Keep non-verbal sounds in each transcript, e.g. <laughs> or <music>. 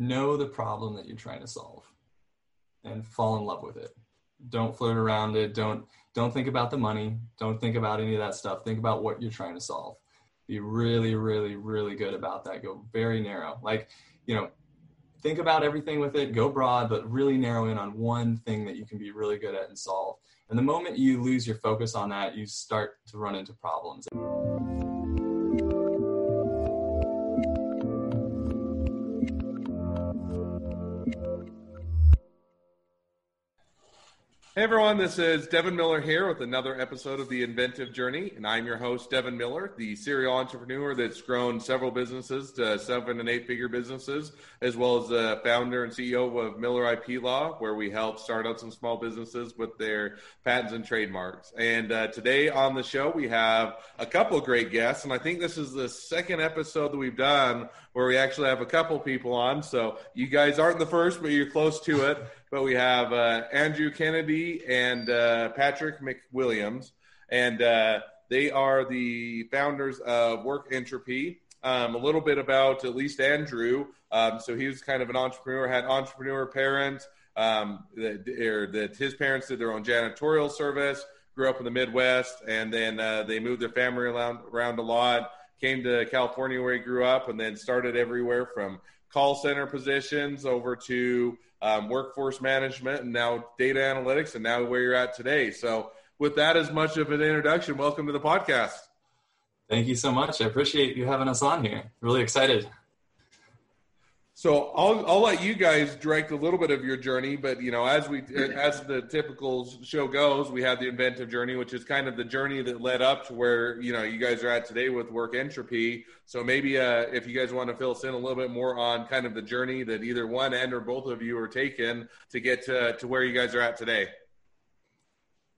know the problem that you're trying to solve and fall in love with it. Don't flirt around it. Don't don't think about the money. Don't think about any of that stuff. Think about what you're trying to solve. Be really, really, really good about that. Go very narrow. Like, you know, think about everything with it, go broad, but really narrow in on one thing that you can be really good at and solve. And the moment you lose your focus on that, you start to run into problems. Hey everyone, this is Devin Miller here with another episode of The Inventive Journey, and I'm your host, Devin Miller, the serial entrepreneur that's grown several businesses to seven and eight figure businesses, as well as the founder and CEO of Miller IP Law, where we help startups and small businesses with their patents and trademarks. And uh, today on the show, we have a couple great guests, and I think this is the second episode that we've done where we actually have a couple people on. So you guys aren't the first, but you're close to it. <laughs> But we have uh, Andrew Kennedy and uh, Patrick McWilliams, and uh, they are the founders of Work Entropy. Um, a little bit about at least Andrew. Um, so he was kind of an entrepreneur, had entrepreneur parents. Um, that, that his parents did their own janitorial service. Grew up in the Midwest, and then uh, they moved their family around around a lot came to California where he grew up, and then started everywhere from call center positions over to um, workforce management and now data analytics, and now where you're at today. So, with that as much of an introduction, welcome to the podcast. Thank you so much. I appreciate you having us on here. Really excited. So I'll I'll let you guys direct a little bit of your journey, but you know, as we as the typical show goes, we have the inventive journey, which is kind of the journey that led up to where you know you guys are at today with work entropy. So maybe uh, if you guys want to fill us in a little bit more on kind of the journey that either one and or both of you are taking to get to to where you guys are at today.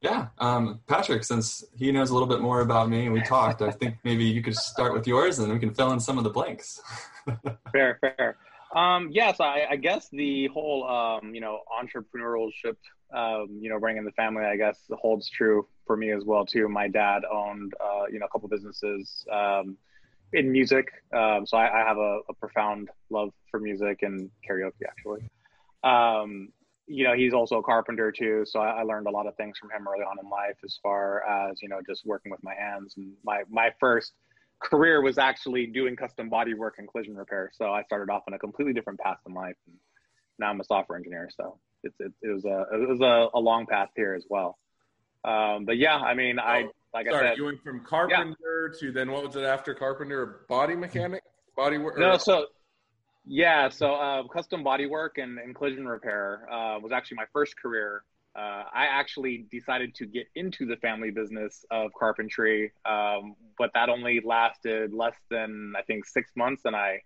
Yeah, um, Patrick, since he knows a little bit more about me and we talked, I think maybe you could start with yours and we can fill in some of the blanks. <laughs> fair, fair. Um, yes, I, I, guess the whole um, you know entrepreneurship, um, you know, bringing the family, I guess, holds true for me as well too. My dad owned uh, you know a couple businesses um, in music, um, so I, I have a, a, profound love for music and karaoke actually. Um, you know, he's also a carpenter too, so I, I learned a lot of things from him early on in life, as far as you know, just working with my hands. And my my first career was actually doing custom body work and collision repair. So I started off on a completely different path in life. And now I'm a software engineer. So it's, it, it was a, it was a, a, long path here as well. Um, but yeah, I mean, I, like sorry, I said, you went from carpenter yeah. to then what was it after carpenter? Body mechanic, body work. No, so yeah, so uh, custom body work and, and collision repair uh, was actually my first career uh, I actually decided to get into the family business of carpentry, um, but that only lasted less than I think six months, and I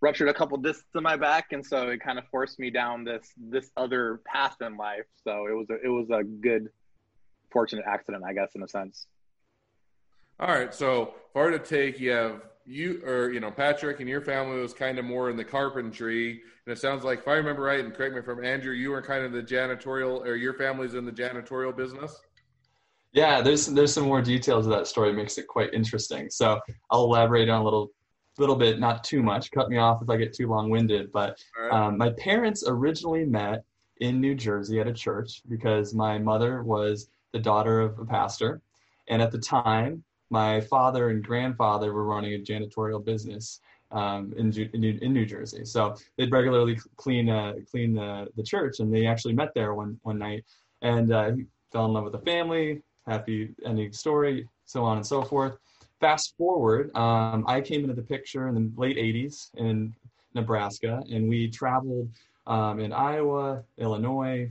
ruptured a couple discs in my back, and so it kind of forced me down this this other path in life. So it was a, it was a good, fortunate accident, I guess, in a sense. All right, so far to take, you have you or you know Patrick and your family was kind of more in the carpentry, and it sounds like if I remember right, and correct me if I'm Andrew, you were kind of the janitorial, or your family's in the janitorial business. Yeah, there's there's some more details of that story, makes it quite interesting. So I'll elaborate on a little little bit, not too much. Cut me off if I get too long winded. But right. um, my parents originally met in New Jersey at a church because my mother was the daughter of a pastor, and at the time my father and grandfather were running a janitorial business um, in, in, in, New Jersey. So they'd regularly clean uh, clean the, the church, and they actually met there one one night, and uh, fell in love with the family. Happy ending story, so on and so forth. Fast forward, um, I came into the picture in the late '80s in Nebraska, and we traveled um, in Iowa, Illinois,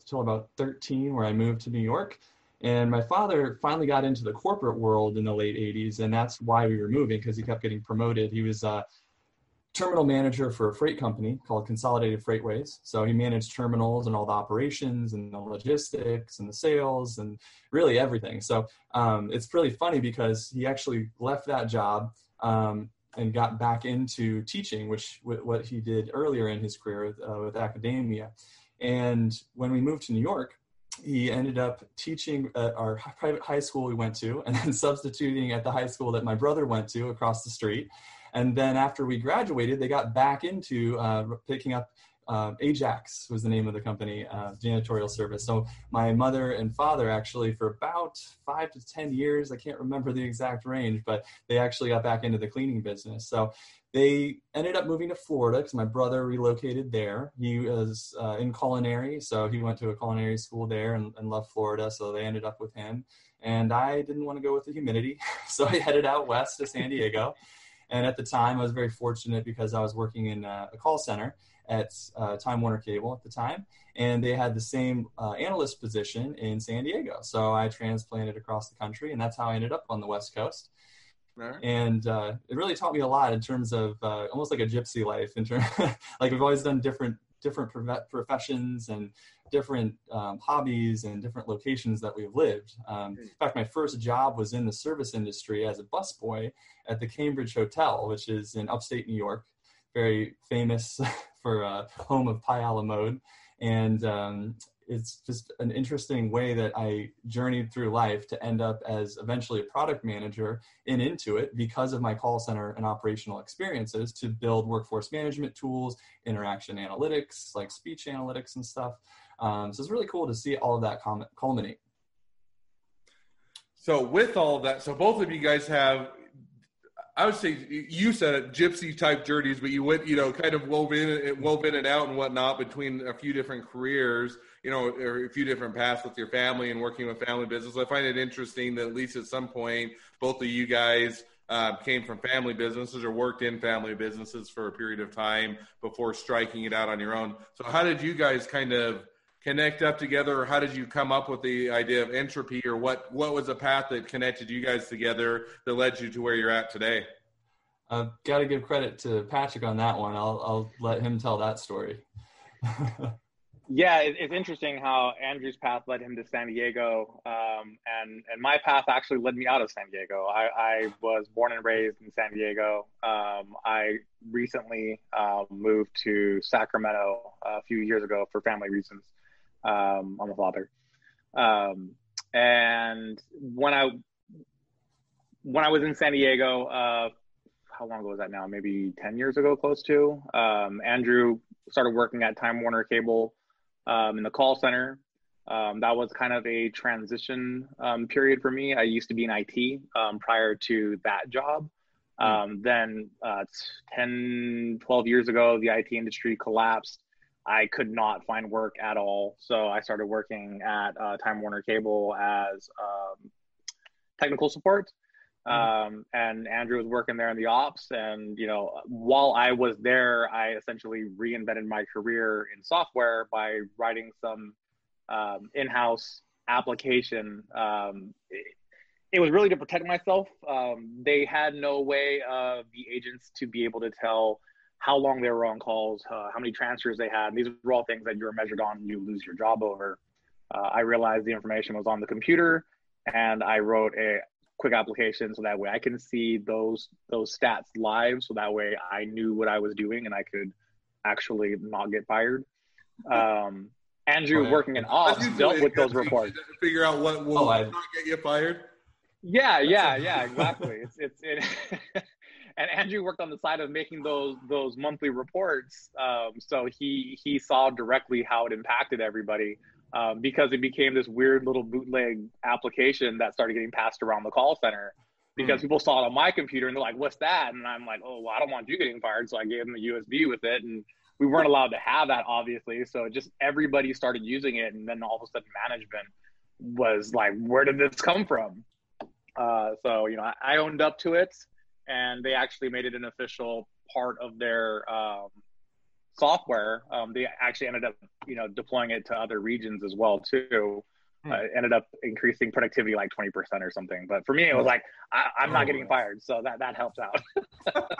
until about 13, where I moved to New York. And my father finally got into the corporate world in the late 80s, and that's why we were moving because he kept getting promoted. He was a terminal manager for a freight company called Consolidated Freightways. So he managed terminals and all the operations and the logistics and the sales and really everything. So um, it's really funny because he actually left that job um, and got back into teaching, which what he did earlier in his career uh, with academia. And when we moved to New York, he ended up teaching at our private high school we went to <laughs> and then substituting at the high school that my brother went to across the street. And then after we graduated, they got back into uh, picking up uh, Ajax was the name of the company, uh, janitorial service. So my mother and father actually, for about five to ten years, I can't remember the exact range, but they actually got back into the cleaning business. So they ended up moving to Florida because my brother relocated there. He was uh, in culinary, so he went to a culinary school there and, and loved Florida. So they ended up with him. And I didn't want to go with the humidity, <laughs> so I headed out west to San Diego. And at the time, I was very fortunate because I was working in a, a call center at uh, Time Warner Cable at the time, and they had the same uh, analyst position in San Diego. So I transplanted across the country, and that's how I ended up on the West Coast. Right. And uh, it really taught me a lot in terms of uh, almost like a gypsy life. In terms, <laughs> like we've always done different different professions and different um, hobbies and different locations that we've lived. Um, in fact, my first job was in the service industry as a busboy at the Cambridge Hotel, which is in upstate New York, very famous <laughs> for uh, home of la Mode. And um, it's just an interesting way that I journeyed through life to end up as eventually a product manager in Intuit because of my call center and operational experiences to build workforce management tools, interaction analytics, like speech analytics and stuff. Um, so it's really cool to see all of that culminate. So with all of that, so both of you guys have I would say you said it, gypsy type journeys, but you went, you know, kind of wove in, and wove in and out and whatnot between a few different careers, you know, or a few different paths with your family and working with family business. I find it interesting that at least at some point, both of you guys uh, came from family businesses or worked in family businesses for a period of time before striking it out on your own. So, how did you guys kind of connect up together or how did you come up with the idea of entropy or what what was the path that connected you guys together that led you to where you're at today? I've got to give credit to patrick on that one. I'll, I'll let him tell that story. <laughs> Yeah it, it's interesting how andrew's path led him to san diego um, and and my path actually led me out of san diego. I, I was born and raised in san diego. Um, i recently uh, moved to sacramento a few years ago for family reasons um, I'm a father. Um, and when I when I was in San Diego, uh, how long ago was that now? Maybe ten years ago, close to. Um, Andrew started working at Time Warner Cable um, in the call center. Um, that was kind of a transition um, period for me. I used to be in IT um, prior to that job. Um, then uh, 10, 12 years ago, the IT industry collapsed. I could not find work at all. So I started working at uh, Time Warner Cable as um, technical support. Mm-hmm. Um, and Andrew was working there in the ops. And, you know, while I was there, I essentially reinvented my career in software by writing some um, in house application. Um, it, it, was really to protect myself. Um, they had no way of the agents to be able to tell how long they were on calls, uh, how many transfers they had. These were all things that you were measured on and you lose your job over. Uh, I realized the information was on the computer and I wrote a quick application so that way I can see those those stats live so that way I knew what I was doing and I could actually not get fired. Um, Andrew, working in ops, dealt with those reports. Figure out what will oh, not get you fired. Yeah, yeah, yeah, exactly. <laughs> it's it's it, <laughs> and Andrew worked on the side of making those those monthly reports. Um, so he he saw directly how it impacted everybody um, because it became this weird little bootleg application that started getting passed around the call center because mm. people saw it on my computer and they're like, "What's that?" And I'm like, "Oh, well, I don't want you getting fired," so I gave them the USB with it and. We weren't allowed to have that, obviously. So just everybody started using it, and then all of a sudden, management was like, "Where did this come from?" Uh, so you know, I, I owned up to it and they actually made it an official part of their um, software. Um, they actually ended up, you know, deploying it to other regions as well too. Hmm. Uh, ended up increasing productivity like 20% or something. But for me, it was like, I, am not getting fired. So that, that helps out.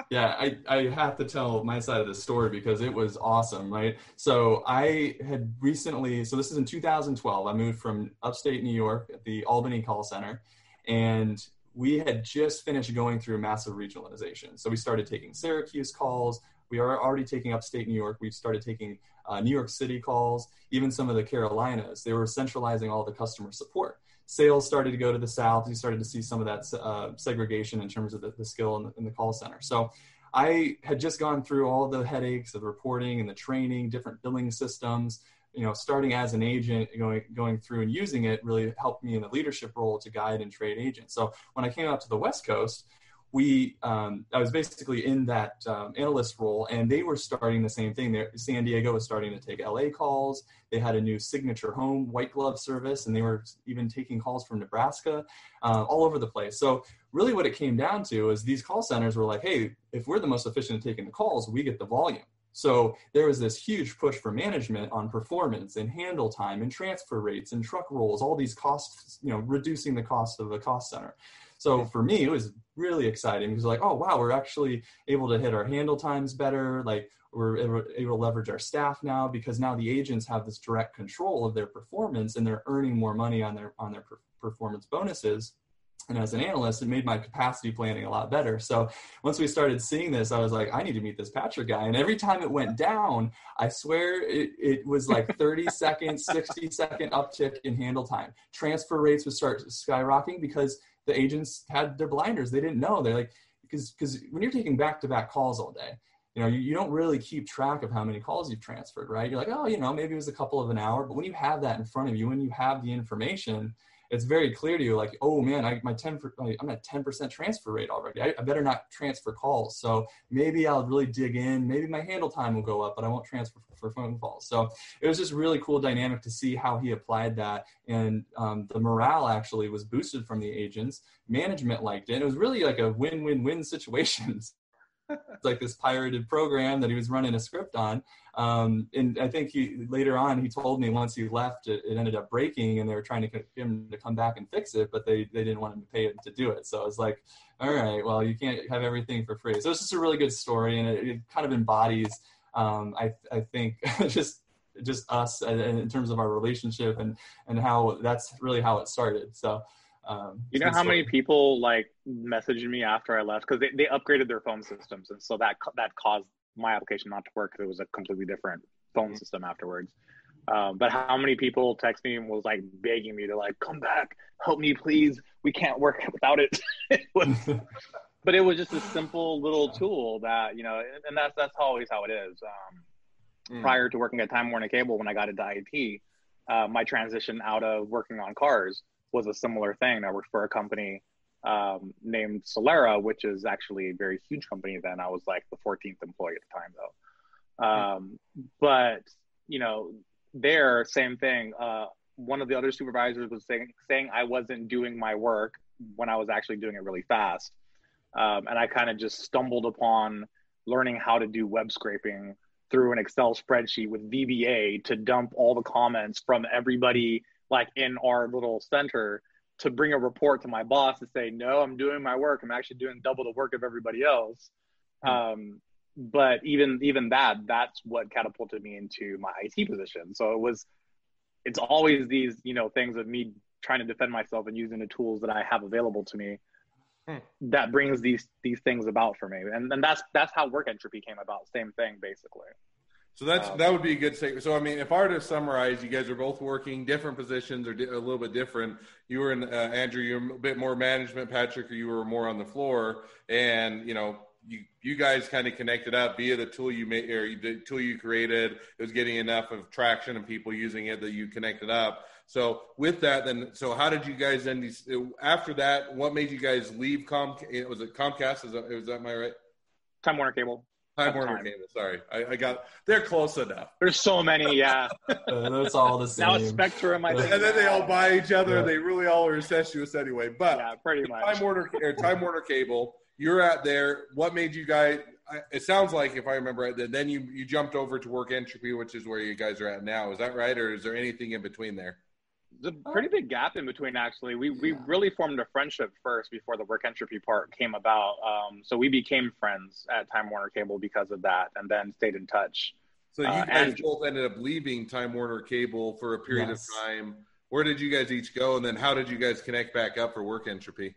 <laughs> yeah, I, I have to tell my side of the story because it was awesome, right? So I had recently, so this is in 2012, I moved from upstate New York at the Albany call center. And we had just finished going through massive regionalization. So we started taking Syracuse calls. We are already taking upstate New York. We started taking uh, New York City calls, even some of the Carolinas. They were centralizing all the customer support. Sales started to go to the south. You started to see some of that uh, segregation in terms of the, the skill in the, in the, call center. So I had just gone through all the headaches of reporting and the training, different billing systems. You know, starting as an agent, going going through and using it really helped me in a leadership role to guide and trade agents. So when I came out to the West Coast, we um, I was basically in that um, analyst role, and they were starting the same thing. San Diego was starting to take LA calls. They had a new signature home white glove service, and they were even taking calls from Nebraska, uh, all over the place. So really, what it came down to is these call centers were like, "Hey, if we're the most efficient at taking the calls, we get the volume." So there was this huge push for management on performance and handle time and transfer rates and truck rolls, all these costs, you know, reducing the cost of a cost center. So for me, it was really exciting because like, oh wow, we're actually able to hit our handle times better. Like we're able, able to leverage our staff now because now the agents have this direct control of their performance and they're earning more money on their on their performance bonuses and as an analyst, it made my capacity planning a lot better. So once we started seeing this, I was like, I need to meet this Patrick guy. And every time it went <laughs> down, I swear it, it was like 30 <laughs> second, 60 second uptick in handle time. Transfer rates would start skyrocketing because the agents had their blinders. They didn't know. They're like, because because when you're taking back to back calls all day, you know, you, you don't really keep track of how many calls you've transferred, right? You're like, oh, you know, maybe it was a couple of an hour. But when you have that in front of you, when you have the information, it's very clear to you like oh man I, my 10 i'm at 10% transfer rate already. I, I, better not transfer calls. So maybe i'll really dig in. Maybe my handle time will go up but i won't transfer for, phone calls. So it was just really cool dynamic to see how he applied that. And um, the morale actually was boosted from the agents. Management liked it. It was really like a win-win-win <laughs> situation. It's like this pirated program that he was running a script on. Um, and I think he later on he told me once he left, it, it, ended up breaking, and they were trying to get him to come back and fix it, but they they didn't want him to pay him to do it. So I was like, all right, well you can't have everything for free. So it's just a really good story, and it, it kind of embodies, um, I I think <laughs> just just us in terms of our relationship and and how that's really how it started. So. Um, you know how many people like messaged me after I left because they, they upgraded their phone systems, and so that that caused my application not to work because it was a completely different phone mm-hmm. system afterwards. Um, but how many people text me and was like begging me to like come back, help me please, we can't work <laughs> without it. <laughs> it was, <laughs> but it was just a simple little tool that you know, and that's that's always how it is. Um, mm. Prior to working at Time Warner Cable, when I got into IT, uh, my transition out of working on cars was a similar thing. I worked for a company um, named Solera, which is actually a very huge company. Then I was like the 14th employee at the time, though. Um, but you know, there, same thing. Uh, one of the other supervisors was saying saying I wasn't doing my work when I was actually doing it really fast, um, and I kind of just stumbled upon learning how to do web scraping through an Excel spreadsheet with VBA to dump all the comments from everybody like in our little center to bring a report to my boss to say, no, I'm doing my work. I'm actually doing double the work of everybody else. Mm-hmm. Um, but even even that, that's what catapulted me into my IT position. So it was, it's always these you know things of me trying to defend myself and using the tools that I have available to me hmm. that brings these these things about for me. And and that's that's how work entropy came about. Same thing basically. So that's um, that would be a good statement. So I mean, if I were to summarize, you guys are both working different positions or di- a little bit different. You were in uh, Andrew, you're a bit more management, Patrick, or you were more on the floor, and you know. You, you guys kind of connected up via the tool you made or the tool you created. It was getting enough of traction and people using it that you connected up. So with that, then, so how did you guys then? After that, what made you guys leave Com? Was it Comcast? Is that, is that my right? Time Warner Cable. Time Warner time. Cable. Sorry, I, I, got. They're close enough. There's so many. Yeah. <laughs> uh, all the same. Now Spectrum. I think. And then they all buy each other. Yeah. They really all are incestuous anyway. But yeah, pretty much. Time Warner or Time Warner Cable. You're at there. What made you guys? It sounds like, if I remember right, then you you jumped over to Work Entropy, which is where you guys are at now. Is that right, or is there anything in between there? There's a pretty big gap in between actually. We we really formed a friendship first before the work entropy part came about. Um, so we became friends at time warner cable because of that and then stayed in touch. So you uh, guys and, both ended up leaving time warner cable for a period yes. of time. Where did you guys each go? And then how did you guys connect back up for work entropy?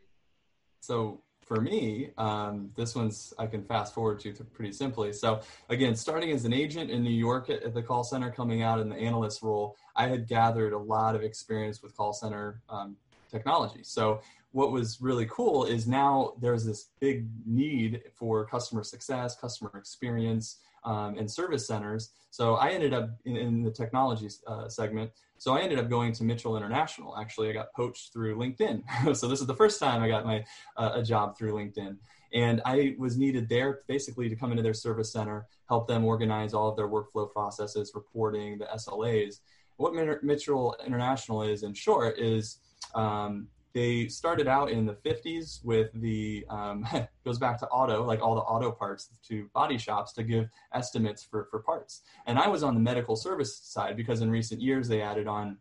So for me, um, this one's I can fast forward to pretty simply. So again, starting as an agent in New York at, at, the call center, coming out in the analyst role, I had gathered a lot of experience with call center um, technology. So what was really cool is now there's this big need for customer success, customer experience, um, and service centers. So I ended up in, in the technology uh, segment. So I ended up going to Mitchell International. Actually, I got poached through LinkedIn. <laughs> so this is the first time I got my uh, a job through LinkedIn. And I was needed there basically to come into their service center, help them organize all of their workflow processes, reporting, the SLAs. What Mitchell International is, in short, is um, they started out in the 50s with the um, <laughs> goes back to auto like all the auto parts to body shops to give estimates for, for parts. And i was on the medical service side because in recent years they added on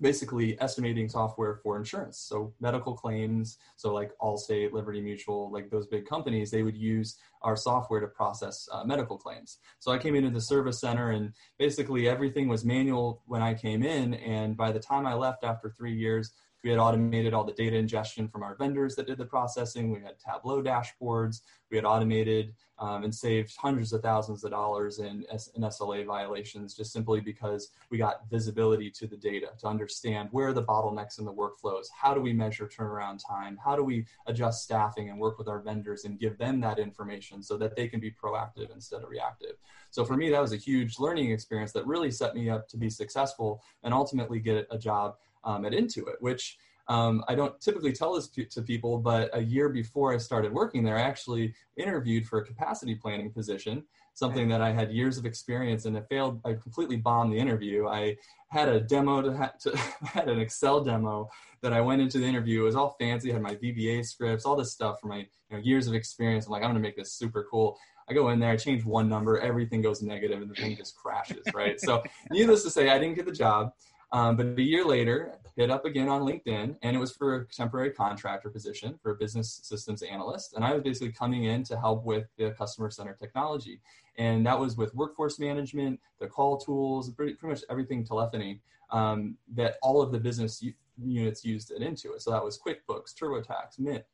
basically estimating software for insurance. So medical claims so like allstate liberty mutual like those big companies they would use our software to process uh, medical claims. So i came into the service center and basically everything was manual when i came in. And by the time i left after three years we had automated all the data ingestion from our vendors that did the processing. We had Tableau dashboards. We had automated um, and saved hundreds of thousands of dollars in, in SLA violations just simply because we got visibility to the data to understand where the bottlenecks in the workflows. How do we measure turnaround time? How do we adjust staffing and work with our vendors and give them that information so that they can be proactive instead of reactive? So for me, that was a huge learning experience that really set me up to be successful and ultimately get a job um, at Intuit, which um, I don't typically tell this to people, but a year before I started working there, I actually interviewed for a capacity planning position, something that I had years of experience in. I failed, I completely bombed the interview. I had a demo to, to <laughs> had an Excel demo that I went into the interview. It was all fancy, I had my VBA scripts, all this stuff from my you know, years of experience. I'm like, I'm gonna make this super cool. I go in there, I change one number, everything goes negative, and the thing just crashes, right? So, needless to say, I didn't get the job. Um, but a year later, hit up again on LinkedIn, and it was for a temporary contractor position for a business systems analyst. And I was basically coming in to help with the customer center technology. And that was with workforce management, the call tools, pretty, pretty much everything telephony um, that all of the business units used it Intuit. So that was QuickBooks, TurboTax, Mint,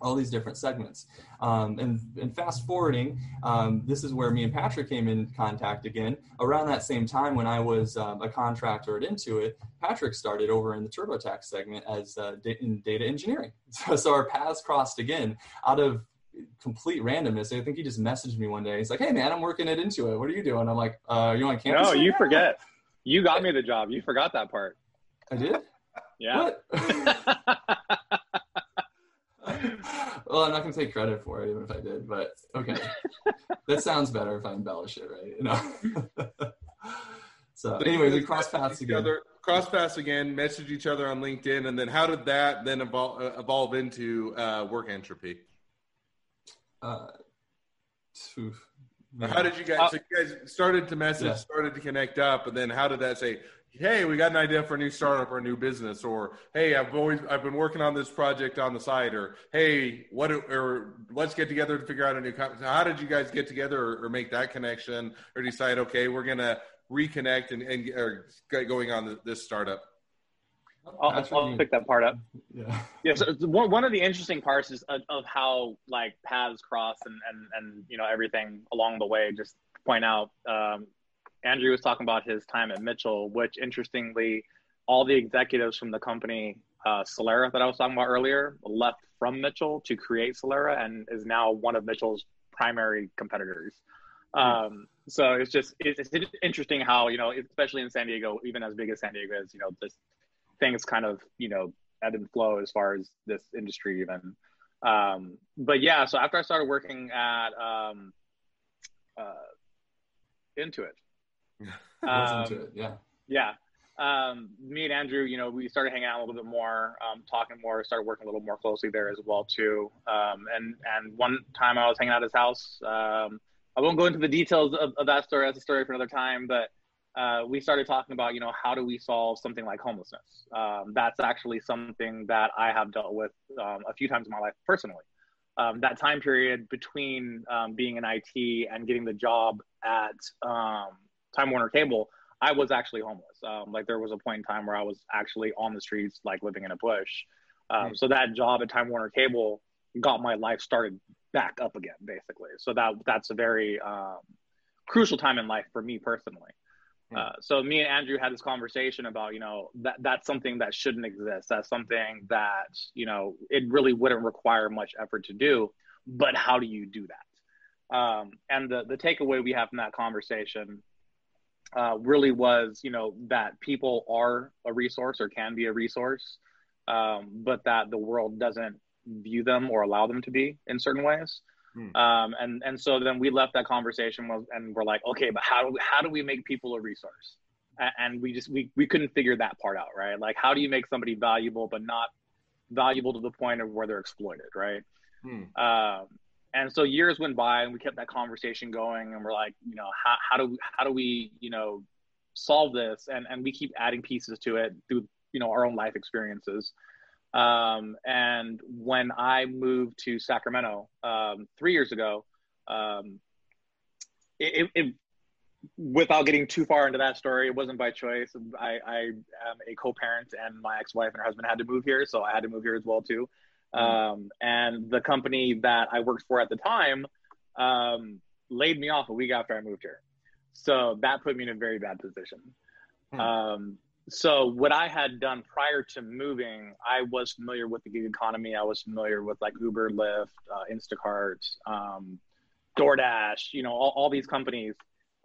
all these different segments. Um, and, and fast forwarding, um, this is where me and Patrick came in contact again. Around that same time, when I was um, a contractor at Intuit, Patrick started over in the TurboTax segment as uh, in data engineering. <laughs> So, so our paths crossed again out of complete randomness. I think he just messaged me one day. He's like, "Hey man, I'm working at Intuit. What are you doing?" I'm like, uh, "You on campus?" No, right you now? forget. You got me the job. You forgot that part. I did. Yeah. <laughs> <laughs> well, I'm not gonna take credit for it, even if I did. But okay, <laughs> that sounds better if I embellish it, right? You know. <laughs> so, but anyway, we cross paths together. Cross paths again. Message each other on LinkedIn, and then how did that then evolve, uh, evolve into uh, work entropy? Uh, how did you guys? So you guys started to message, yeah. started to connect up, and then how did that say? Hey, we got an idea for a new startup or a new business, or hey, I've always I've been working on this project on the side, or hey, what or let's get together to figure out a new. Company. How did you guys get together or, or, make that connection, or decide okay, we're gonna reconnect and and or going on this startup? I'll, I'll, pick that part up. Yeah. <laughs> Yeah. So one, one of the interesting parts is of, of, how like paths cross and, and, and, you know, everything along the way, just point out, um, Andrew was talking about his time at Mitchell, which interestingly, all the executives from the company uh, Solera that I was talking about earlier left from Mitchell to create Solera and is now one of Mitchell's primary competitors. Um, so it's just it's, it's, interesting how you know, especially in San Diego, even as big as San Diego is, you know, this things kind of you know ebb and flow as far as this industry even. Um, but yeah, so after I started working at um, uh, Intuit, <laughs> um, it, yeah. Yeah. Um, me and Andrew, you know, we started hanging out a little bit more, um, talking more, started working a little more closely there as well too. Um, and and one time I was hanging out at his house. Um, I won't go into the details of, of, that story. That's a story for another time. But uh, we started talking about, you know, how do we solve something like homelessness? Um, that's actually something that I have dealt with um, a few times in my life personally. Um, that time period between um, being in IT and getting the job at um, Time Warner Cable, I was actually homeless. Um, like there was a point in time where I was actually on the streets, like living in a bush. Um, mm. So that job at Time Warner Cable got my life started back up again, basically. So that that's a very um, crucial time in life for me personally. Hmm. Uh, so me and Andrew had this conversation about, you know, that that's something that shouldn't exist. That's something that, you know, it really wouldn't require much effort to do. But how do you do that? Um, and the the takeaway we have from that conversation uh, really was, you know, that people are a resource or can be a resource, um, but that the world doesn't view them or allow them to be in certain ways. Hmm. Um, and and so then we left that conversation and we're like, okay, but how do we, how do we make people a resource? And we just we we couldn't figure that part out, right? Like, how do you make somebody valuable but not valuable to the point of where they're exploited, right? Hmm. Um, and so years went by and we kept that conversation going and we're like you know how, how do how do we you know solve this and and we keep adding pieces to it through you know our own life experiences um, and when I moved to Sacramento um, three years ago, um, it, it, without getting too far into that story, it wasn't by choice. I, I am a co-parent, and my ex-wife and her husband had to move here, so I had to move here as well too. Mm. and the company that I worked for at the time um, laid me off a week after I moved here, so that put me in a very bad position. Mm so what I had done prior to moving, I was familiar with the gig economy. I was familiar with like Uber, Lyft, uh, Instacart, um, DoorDash, you know, all, all these companies.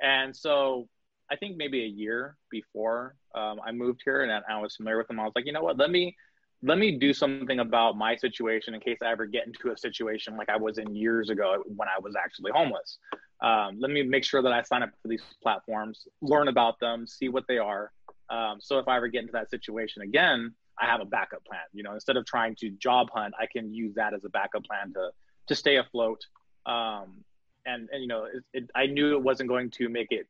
And so I think maybe a year before um, I moved here and I was familiar with them, I was like, you know what, let me let me do something about my situation in case I ever get into a situation like I was in years ago when I was actually homeless. Um, let me make sure that I sign up for these platforms, learn about them, see what they are, um, so if I ever get into that situation again, I have a backup plan. You know, instead of trying to job hunt, I can use that as a backup plan to to stay afloat. Um, and and you know, it, it, I knew it wasn't going to make it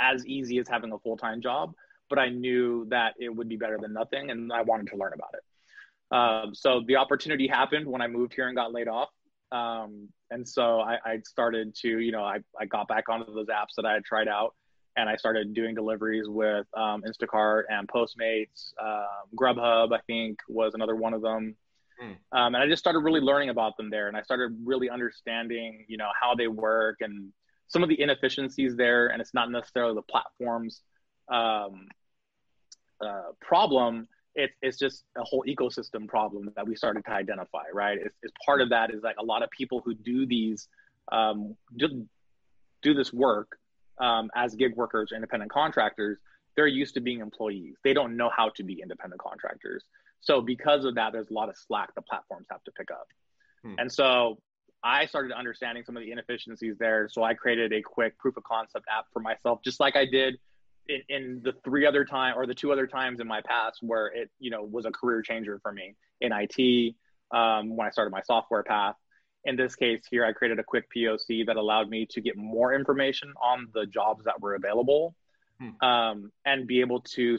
as easy as having a full time job, but I knew that it would be better than nothing, and I wanted to learn about it. Um, so the opportunity happened when I moved here and got laid off. Um, and so I, I started to, you know, I, I got back onto those apps that I had tried out and I started doing deliveries with um, Instacart and Postmates. Um, Grubhub, I think, was another one of them. Mm. Um, and I just started really learning about them there, and I started really understanding, you know, how they work and some of the inefficiencies there. And it's not necessarily the platform's um, uh, problem. It's, it's just a whole ecosystem problem that we started to identify, right? It's, it's part of that is like a lot of people who do these um, do, do this work um, as gig workers or independent contractors, they're used to being employees. They don't know how to be independent contractors. So because of that, there's a lot of slack the platforms have to pick up. Hmm. And so I started understanding some of the inefficiencies there. So I created a quick proof of concept app for myself, just like I did in, in the three other time or the two other times in my past where it, you know, was a career changer for me in IT um, when I started my software path. In this case here, I created a quick POC that allowed me to get more information on the jobs that were available hmm. um, and be able to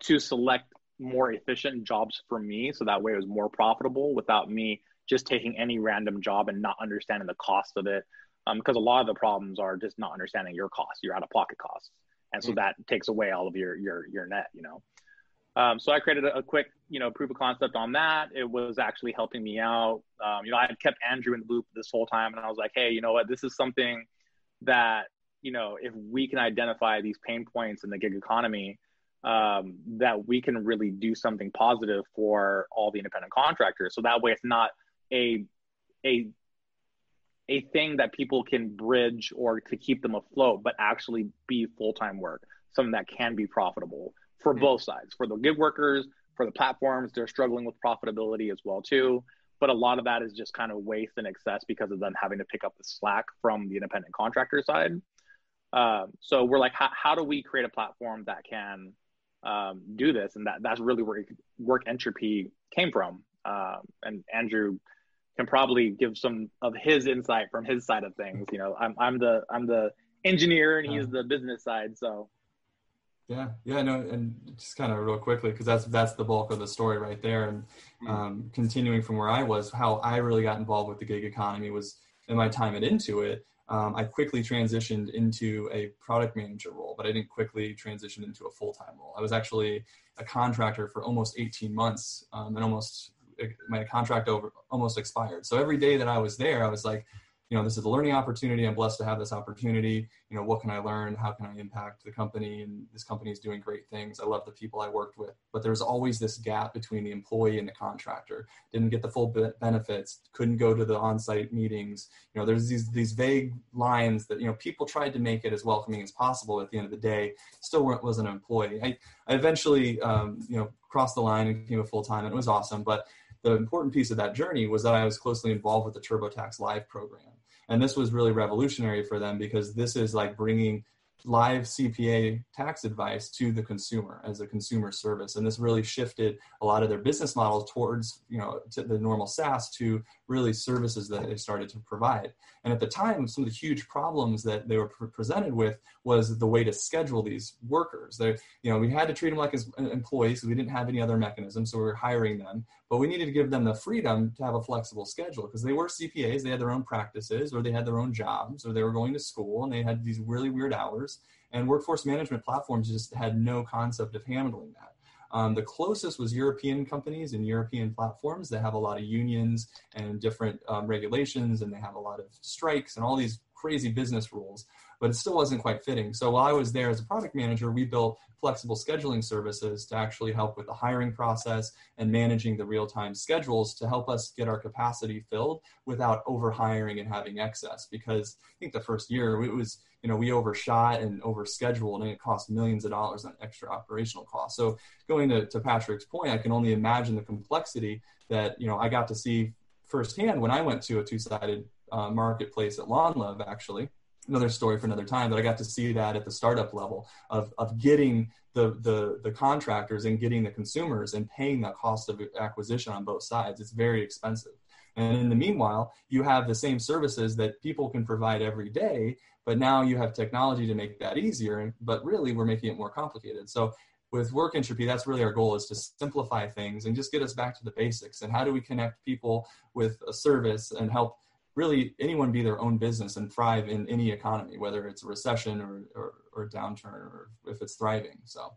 to select more efficient jobs for me. So that way it was more profitable without me just taking any random job and not understanding the cost of it. Because um, a lot of the problems are just not understanding your costs your out of pocket costs and so hmm. that takes away all of your your your net you know um, so I created a, a, quick, you know, proof of concept on that. It was actually helping me out. Um, you know, I had kept Andrew in the loop this whole time, and I was like, hey, you know what? This is something that, you know, if we can identify these pain points in the gig economy, um, that we can really do something positive for all the independent contractors. So that way, it's not a a a thing that people can bridge or to keep them afloat, but actually be full time work, something that can be profitable for mm-hmm. both sides for the gig workers for the platforms. They're struggling with profitability as well too. But a lot of that is just kind of waste and excess because of them having to pick up the slack from the independent contractor side. Um, so we're like how, how, do we create a platform that can um, do this? And that that's really where work entropy came from. Um, and andrew can probably give some of his insight from his side of things you know i'm, I'm the i'm the engineer and he's the business side so yeah, yeah, no, and just kind of real quickly because that's that's the bulk of the story right there. And hmm. um, continuing from where I was, how I really got involved with the gig economy was in my time at Intuit. Um, I quickly transitioned into a product manager role, but I didn't quickly transition into a full time role. I was actually a contractor for almost 18 months, um, and almost my contract over almost expired. So every day that I was there, I was like, you know, this is a learning opportunity. I'm blessed to have this opportunity. You know, what can I learn? How can I impact the company? And this company is doing great things. I love the people I worked with. But there's always this gap between the employee and the contractor. Didn't get the full benefits. Couldn't go to the on-site meetings. You know, there's these these vague lines that you know people tried to make it as welcoming as possible. At the end of the day, still wasn't an employee. I, I eventually, um, you know, crossed the line and became a full time, and it was awesome. But the important piece of that journey was that I was closely involved with the TurboTax Live program. And this was really revolutionary for them because this is like bringing live CPA tax advice to the consumer as a consumer service. And this really shifted a lot of their business models towards, you know, to the normal SaaS to really services that they started to provide. And at the time, some of the huge problems that they were pre- presented with was the way to schedule these workers. They, you know, we had to treat them like as employees because we didn't have any other mechanism, so we were hiring them. But we needed to give them the freedom to have a flexible schedule because they were CPAs, they had their own practices, or they had their own jobs, or they were going to school and they had these really weird hours. And workforce management platforms just had no concept of handling that. Um, the closest was European companies and European platforms that have a lot of unions and different um, regulations, and they have a lot of strikes and all these crazy business rules, but it still wasn't quite fitting. So while I was there as a product manager, we built flexible scheduling services to actually help with the hiring process and managing the real time schedules to help us get our capacity filled without over hiring and having excess. Because I think the first year it was you know we overshot and overscheduled and it cost millions of dollars on extra operational costs so going to, to patrick's point i can only imagine the complexity that you know i got to see firsthand when i went to a two-sided uh, marketplace at Lawn Love actually another story for another time but i got to see that at the startup level of, of getting the, the the contractors and getting the consumers and paying that cost of acquisition on both sides it's very expensive and in the meanwhile, you have the same services that people can provide every day, but now you have technology to make that easier. But really, we're making it more complicated. So with work entropy, that's really our goal is to simplify things and just get us back to the basics. And how do we connect people with a service and help really anyone be their own business and thrive in any economy, whether it's a recession or, or, or downturn or if it's thriving. So.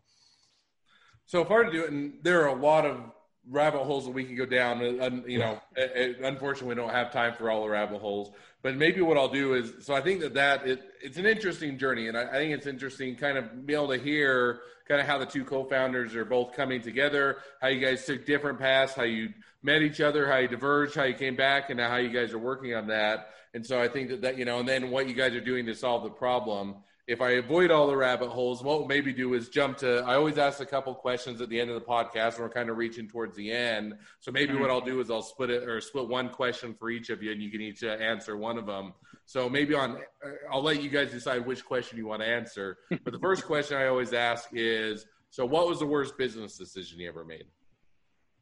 So far to do it, and there are a lot of rabbit holes that we can go down. And, you know, unfortunately, we don't have time for all the rabbit holes. But maybe what I'll do is, so I think that that it, it's an interesting journey, and I, I think it's interesting kind of be able to hear kind of how the two co-founders are both coming together, how you guys took different paths, how you met each other, how you diverged, how you came back, and how you guys are working on that. And so I think that that you know, and then what you guys are doing to solve the problem if I avoid all the rabbit holes, what we'll maybe do is jump to. I always ask a couple questions at the end of the podcast, and we're kind of reaching towards the end. So maybe what I'll do is I'll split it or split one question for each of you, and you can each uh, answer one of them. So maybe on, uh, I'll let you guys decide which question you want to answer. <laughs> But the first question I always ask is, so what was the worst business decision you ever made?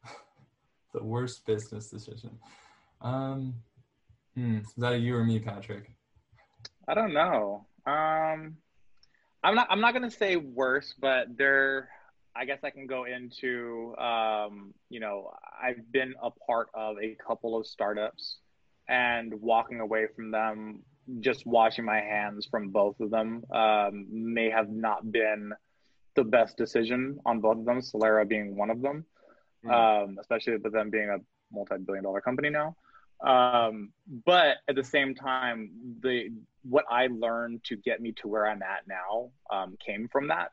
<laughs> the worst business decision. Um, hmm, is that a you or me, Patrick? I don't know. Um, I'm not. I'm not gonna say worse, but there. I guess I can go into. Um, you know, I've been a part of a couple of startups, and walking away from them, just washing my hands from both of them, um, may have not been the best decision on both of them. Solera being one of them, mm-hmm. um, especially with them being a multi-billion-dollar company now. Um, but at the same time, the what I learned to get me to where I'm at now um, came from that.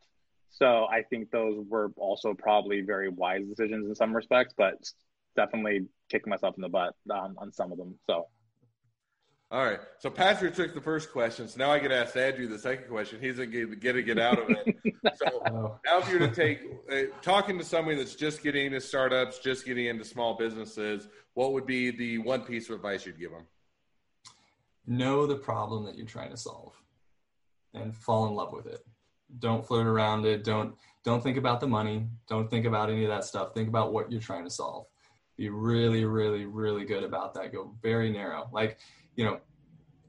So I think those were also probably very wise decisions in some respects, but definitely kicking myself in the butt um, on some of them. So. All right. So Patrick took the first question. So now I get asked Andrew the second question. He's going to get to get out of it. <laughs> so oh. now if you were to take uh, talking to somebody that's just getting into startups, just getting into small businesses, what would be the one piece of advice you'd give them? know the problem that you're trying to solve and fall in love with it don't flirt around it don't don't think about the money don't think about any of that stuff think about what you're trying to solve be really really really good about that go very narrow like you know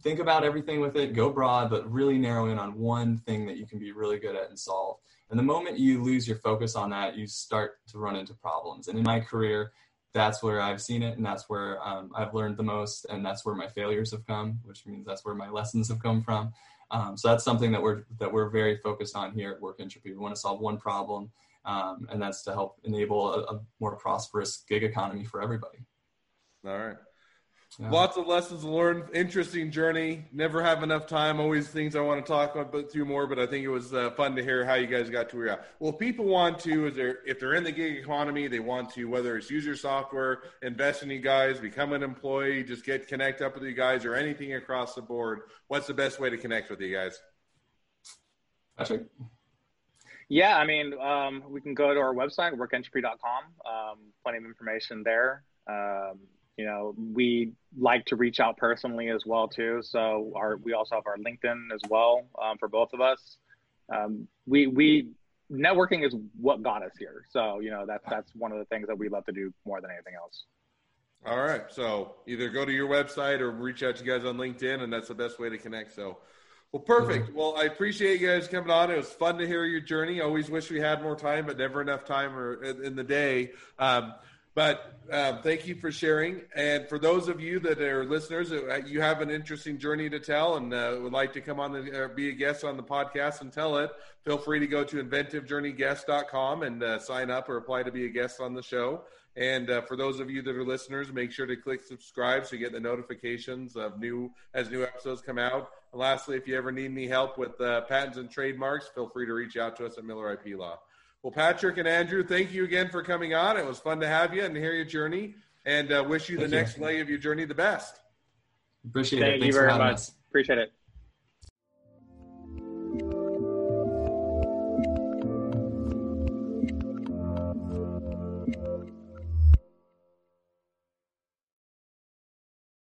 think about everything with it go broad but really narrow in on one thing that you can be really good at and solve and the moment you lose your focus on that you start to run into problems and in my career that's where I've seen it, and that's where um, I've learned the most, and that's where my failures have come, which means that's where my lessons have come from. Um, so that's something that we're that we're very focused on here at Work Entropy. We want to solve one problem, um, and that's to help enable a, a, more prosperous gig economy for everybody. All right. Yeah. Lots of lessons learned. Interesting journey. Never have enough time. Always things I want to talk about but through more, but I think it was uh, fun to hear how you guys got to where you're at. Well, people want to, is there, if they're in the gig economy, they want to, whether it's use your software, invest in you guys, become an employee, just get connect up with you guys, or anything across the board. What's the best way to connect with you guys? Patrick. Yeah, I mean, um, we can go to our website, workentropy.com. Um, plenty of information there. Um, you know, we like to reach out personally as well too. So our we also have our LinkedIn as well um, for both of us. Um, we we networking is what got us here. So you know that's that's one of the things that we love to do more than anything else. All right. So either go to your website or reach out to you guys on LinkedIn, and that's the best way to connect. So. Well, perfect. Well, I appreciate you guys coming on. It was fun to hear your journey. I always wish we had more time, but never enough time or in the day. Um, but um, thank you for sharing. And for those of you that are listeners, uh, you have an interesting journey to tell and uh, would like to come on and uh, be a guest on the podcast and tell it, feel free to go to inventivejourneyguest.com and uh, sign up or apply to be a guest on the show. And uh, for those of you that are listeners, make sure to click subscribe so you get the notifications of new as new episodes come out. And lastly, if you ever need any help with patents and trademarks, feel free to reach out to us at Miller IP Law. Well, Patrick and Andrew, thank you again for coming on. It was fun to have you and hear your journey, and uh, wish you thank the you. next leg of your journey the best. Appreciate thank it. Thank you very much. Us. Appreciate it.